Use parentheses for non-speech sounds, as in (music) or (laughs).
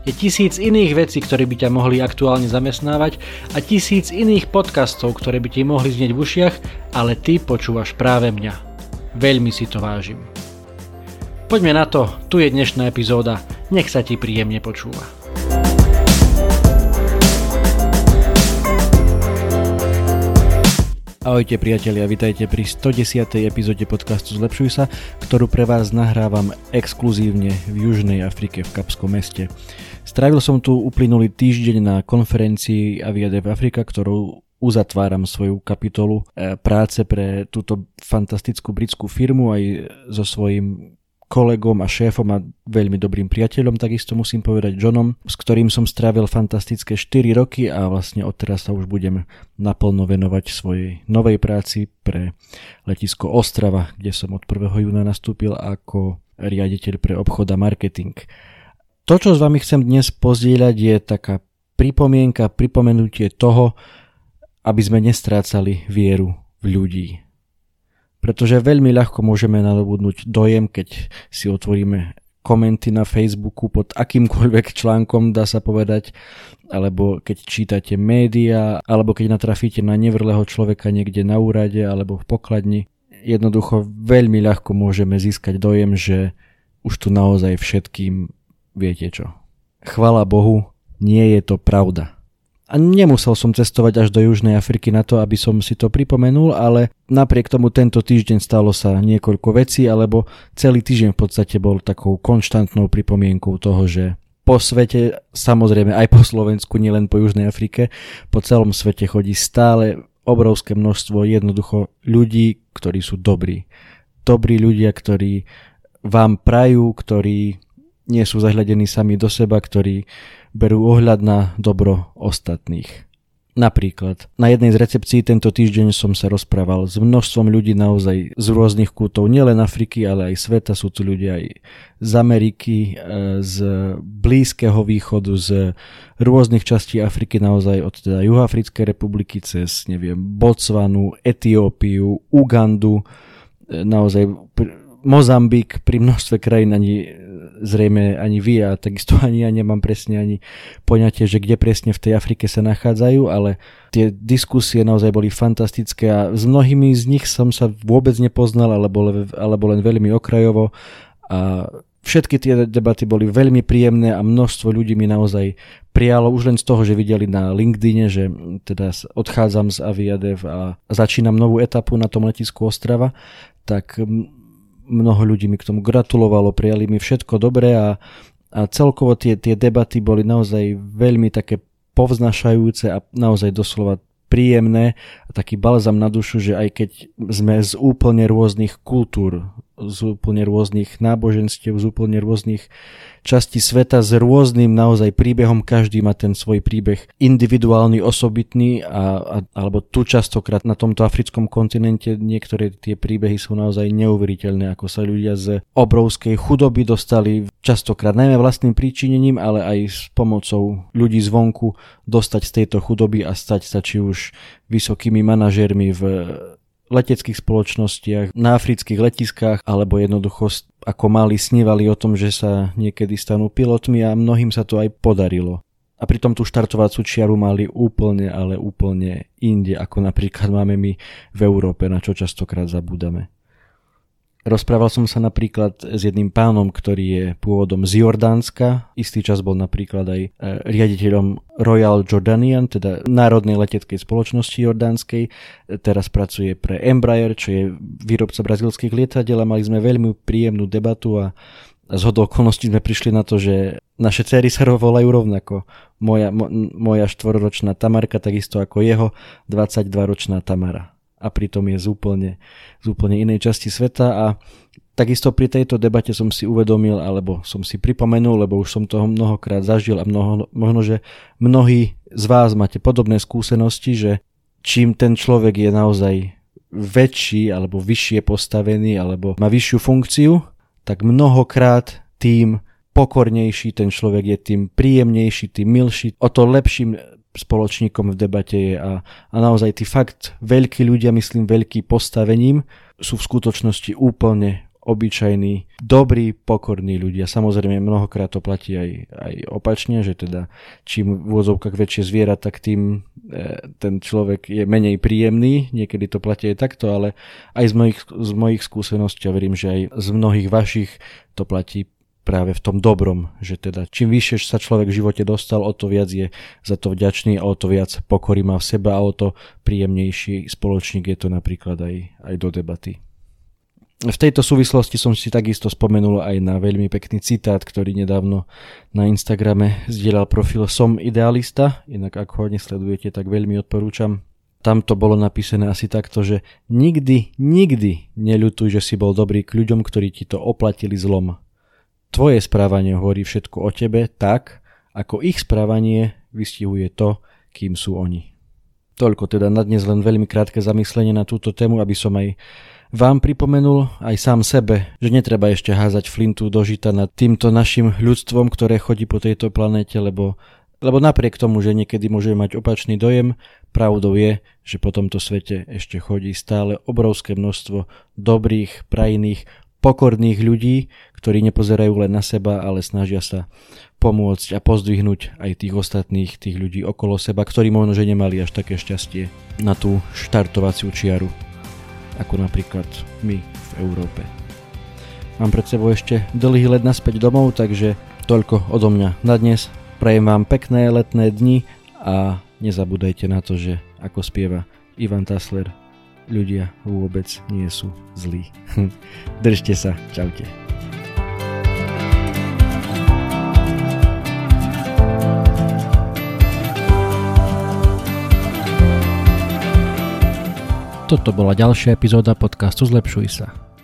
Je tisíc iných vecí, ktoré by ťa mohli aktuálne zamestnávať a tisíc iných podcastov, ktoré by ti mohli znieť v ušiach, ale ty počúvaš práve mňa. Veľmi si to vážim. Poďme na to, tu je dnešná epizóda, nech sa ti príjemne počúva. Ahojte priatelia, vitajte pri 110. epizóde podcastu Zlepšuj sa, ktorú pre vás nahrávam exkluzívne v Južnej Afrike v Kapskom meste. Strávil som tu uplynulý týždeň na konferencii Aviadev Afrika, ktorou uzatváram svoju kapitolu e, práce pre túto fantastickú britskú firmu aj so svojím kolegom a šéfom a veľmi dobrým priateľom, takisto musím povedať Johnom, s ktorým som strávil fantastické 4 roky a vlastne odteraz sa už budem naplno venovať svojej novej práci pre letisko Ostrava, kde som od 1. júna nastúpil ako riaditeľ pre obchod a marketing. To, čo s vami chcem dnes pozdieľať, je taká pripomienka, pripomenutie toho, aby sme nestrácali vieru v ľudí. Pretože veľmi ľahko môžeme nadobudnúť dojem, keď si otvoríme komenty na Facebooku pod akýmkoľvek článkom, dá sa povedať, alebo keď čítate médiá, alebo keď natrafíte na nevrlého človeka niekde na úrade alebo v pokladni. Jednoducho veľmi ľahko môžeme získať dojem, že už tu naozaj všetkým viete čo. Chvala Bohu, nie je to pravda. A nemusel som cestovať až do Južnej Afriky na to, aby som si to pripomenul, ale napriek tomu tento týždeň stalo sa niekoľko vecí, alebo celý týždeň v podstate bol takou konštantnou pripomienkou toho, že po svete, samozrejme aj po Slovensku, nielen po Južnej Afrike, po celom svete chodí stále obrovské množstvo jednoducho ľudí, ktorí sú dobrí. Dobrí ľudia, ktorí vám prajú, ktorí nie sú zahľadení sami do seba, ktorí berú ohľad na dobro ostatných. Napríklad, na jednej z recepcií tento týždeň som sa rozprával s množstvom ľudí naozaj z rôznych kútov, nielen Afriky, ale aj sveta. Sú tu ľudia aj z Ameriky, e, z Blízkeho východu, z rôznych častí Afriky, naozaj od teda Juhoafrickej republiky cez, neviem, Botsvanu, Etiópiu, Ugandu, e, naozaj Mozambik, pri množstve krajín ani zrejme ani vy a takisto (laughs) ani ja nemám presne ani poňatie, že kde presne v tej Afrike sa nachádzajú, ale tie diskusie naozaj boli fantastické a s mnohými z nich som sa vôbec nepoznal alebo, alebo len veľmi okrajovo. A Všetky tie debaty boli veľmi príjemné a množstvo ľudí mi naozaj prijalo už len z toho, že videli na LinkedIne, že teda odchádzam z Aviadev a začínam novú etapu na tom letisku Ostrava, tak mnoho ľudí mi k tomu gratulovalo, prijali mi všetko dobré a, a celkovo tie, tie debaty boli naozaj veľmi také povznašajúce a naozaj doslova príjemné a taký balzam na dušu, že aj keď sme z úplne rôznych kultúr, z úplne rôznych náboženstiev, z úplne rôznych častí sveta s rôznym naozaj príbehom. Každý má ten svoj príbeh individuálny, osobitný a, a, alebo tu častokrát na tomto africkom kontinente niektoré tie príbehy sú naozaj neuveriteľné, ako sa ľudia z obrovskej chudoby dostali častokrát najmä vlastným príčinením, ale aj s pomocou ľudí zvonku dostať z tejto chudoby a stať sa či už vysokými manažérmi v leteckých spoločnostiach, na afrických letiskách, alebo jednoducho ako mali snívali o tom, že sa niekedy stanú pilotmi a mnohým sa to aj podarilo. A pritom tú štartovacú čiaru mali úplne, ale úplne inde, ako napríklad máme my v Európe, na čo častokrát zabúdame. Rozprával som sa napríklad s jedným pánom, ktorý je pôvodom z Jordánska. Istý čas bol napríklad aj e, riaditeľom Royal Jordanian, teda Národnej leteckej spoločnosti jordánskej. Teraz pracuje pre Embraer, čo je výrobca brazilských lietadiel a mali sme veľmi príjemnú debatu a z hodou okolností sme prišli na to, že naše cery sa volajú rovnako. Moja, mo, moja štvoročná Tamarka, takisto ako jeho 22-ročná Tamara a pritom je z úplne, z úplne inej časti sveta. A takisto pri tejto debate som si uvedomil, alebo som si pripomenul, lebo už som toho mnohokrát zažil a mnoho, možno, že mnohí z vás máte podobné skúsenosti, že čím ten človek je naozaj väčší alebo vyššie postavený alebo má vyššiu funkciu, tak mnohokrát tým pokornejší ten človek je, tým príjemnejší, tým milší, o to lepším spoločníkom v debate je a, a naozaj tí fakt veľkí ľudia, myslím veľký postavením, sú v skutočnosti úplne obyčajní, dobrí, pokorní ľudia. Samozrejme, mnohokrát to platí aj, aj opačne, že teda čím v úvodzovkách väčšie zviera, tak tým e, ten človek je menej príjemný. Niekedy to platí aj takto, ale aj z mojich, z mojich skúseností, a verím, že aj z mnohých vašich to platí práve v tom dobrom, že teda čím vyššie sa človek v živote dostal, o to viac je za to vďačný a o to viac pokory má v sebe a o to príjemnejší spoločník je to napríklad aj, aj do debaty. V tejto súvislosti som si takisto spomenul aj na veľmi pekný citát, ktorý nedávno na Instagrame zdieľal profil Som idealista, inak ak ho nesledujete, tak veľmi odporúčam. Tam to bolo napísané asi takto, že nikdy, nikdy neľutuj, že si bol dobrý k ľuďom, ktorí ti to oplatili zlom. Tvoje správanie hovorí všetko o tebe tak, ako ich správanie vystihuje to, kým sú oni. Toľko teda na dnes len veľmi krátke zamyslenie na túto tému, aby som aj vám pripomenul aj sám sebe, že netreba ešte házať flintu do žita nad týmto našim ľudstvom, ktoré chodí po tejto planete, lebo, lebo napriek tomu, že niekedy môžeme mať opačný dojem, pravdou je, že po tomto svete ešte chodí stále obrovské množstvo dobrých, prajných, pokorných ľudí, ktorí nepozerajú len na seba, ale snažia sa pomôcť a pozdvihnúť aj tých ostatných, tých ľudí okolo seba, ktorí možno, že nemali až také šťastie na tú štartovaciu čiaru ako napríklad my v Európe. Mám pred sebou ešte dlhý let naspäť domov, takže toľko odo mňa na dnes. Prajem vám pekné letné dni a nezabúdajte na to, že ako spieva Ivan Tasler, ľudia vôbec nie sú zlí. (laughs) Držte sa, čaute. Toto bola ďalšia epizóda podcastu Zlepšuj sa.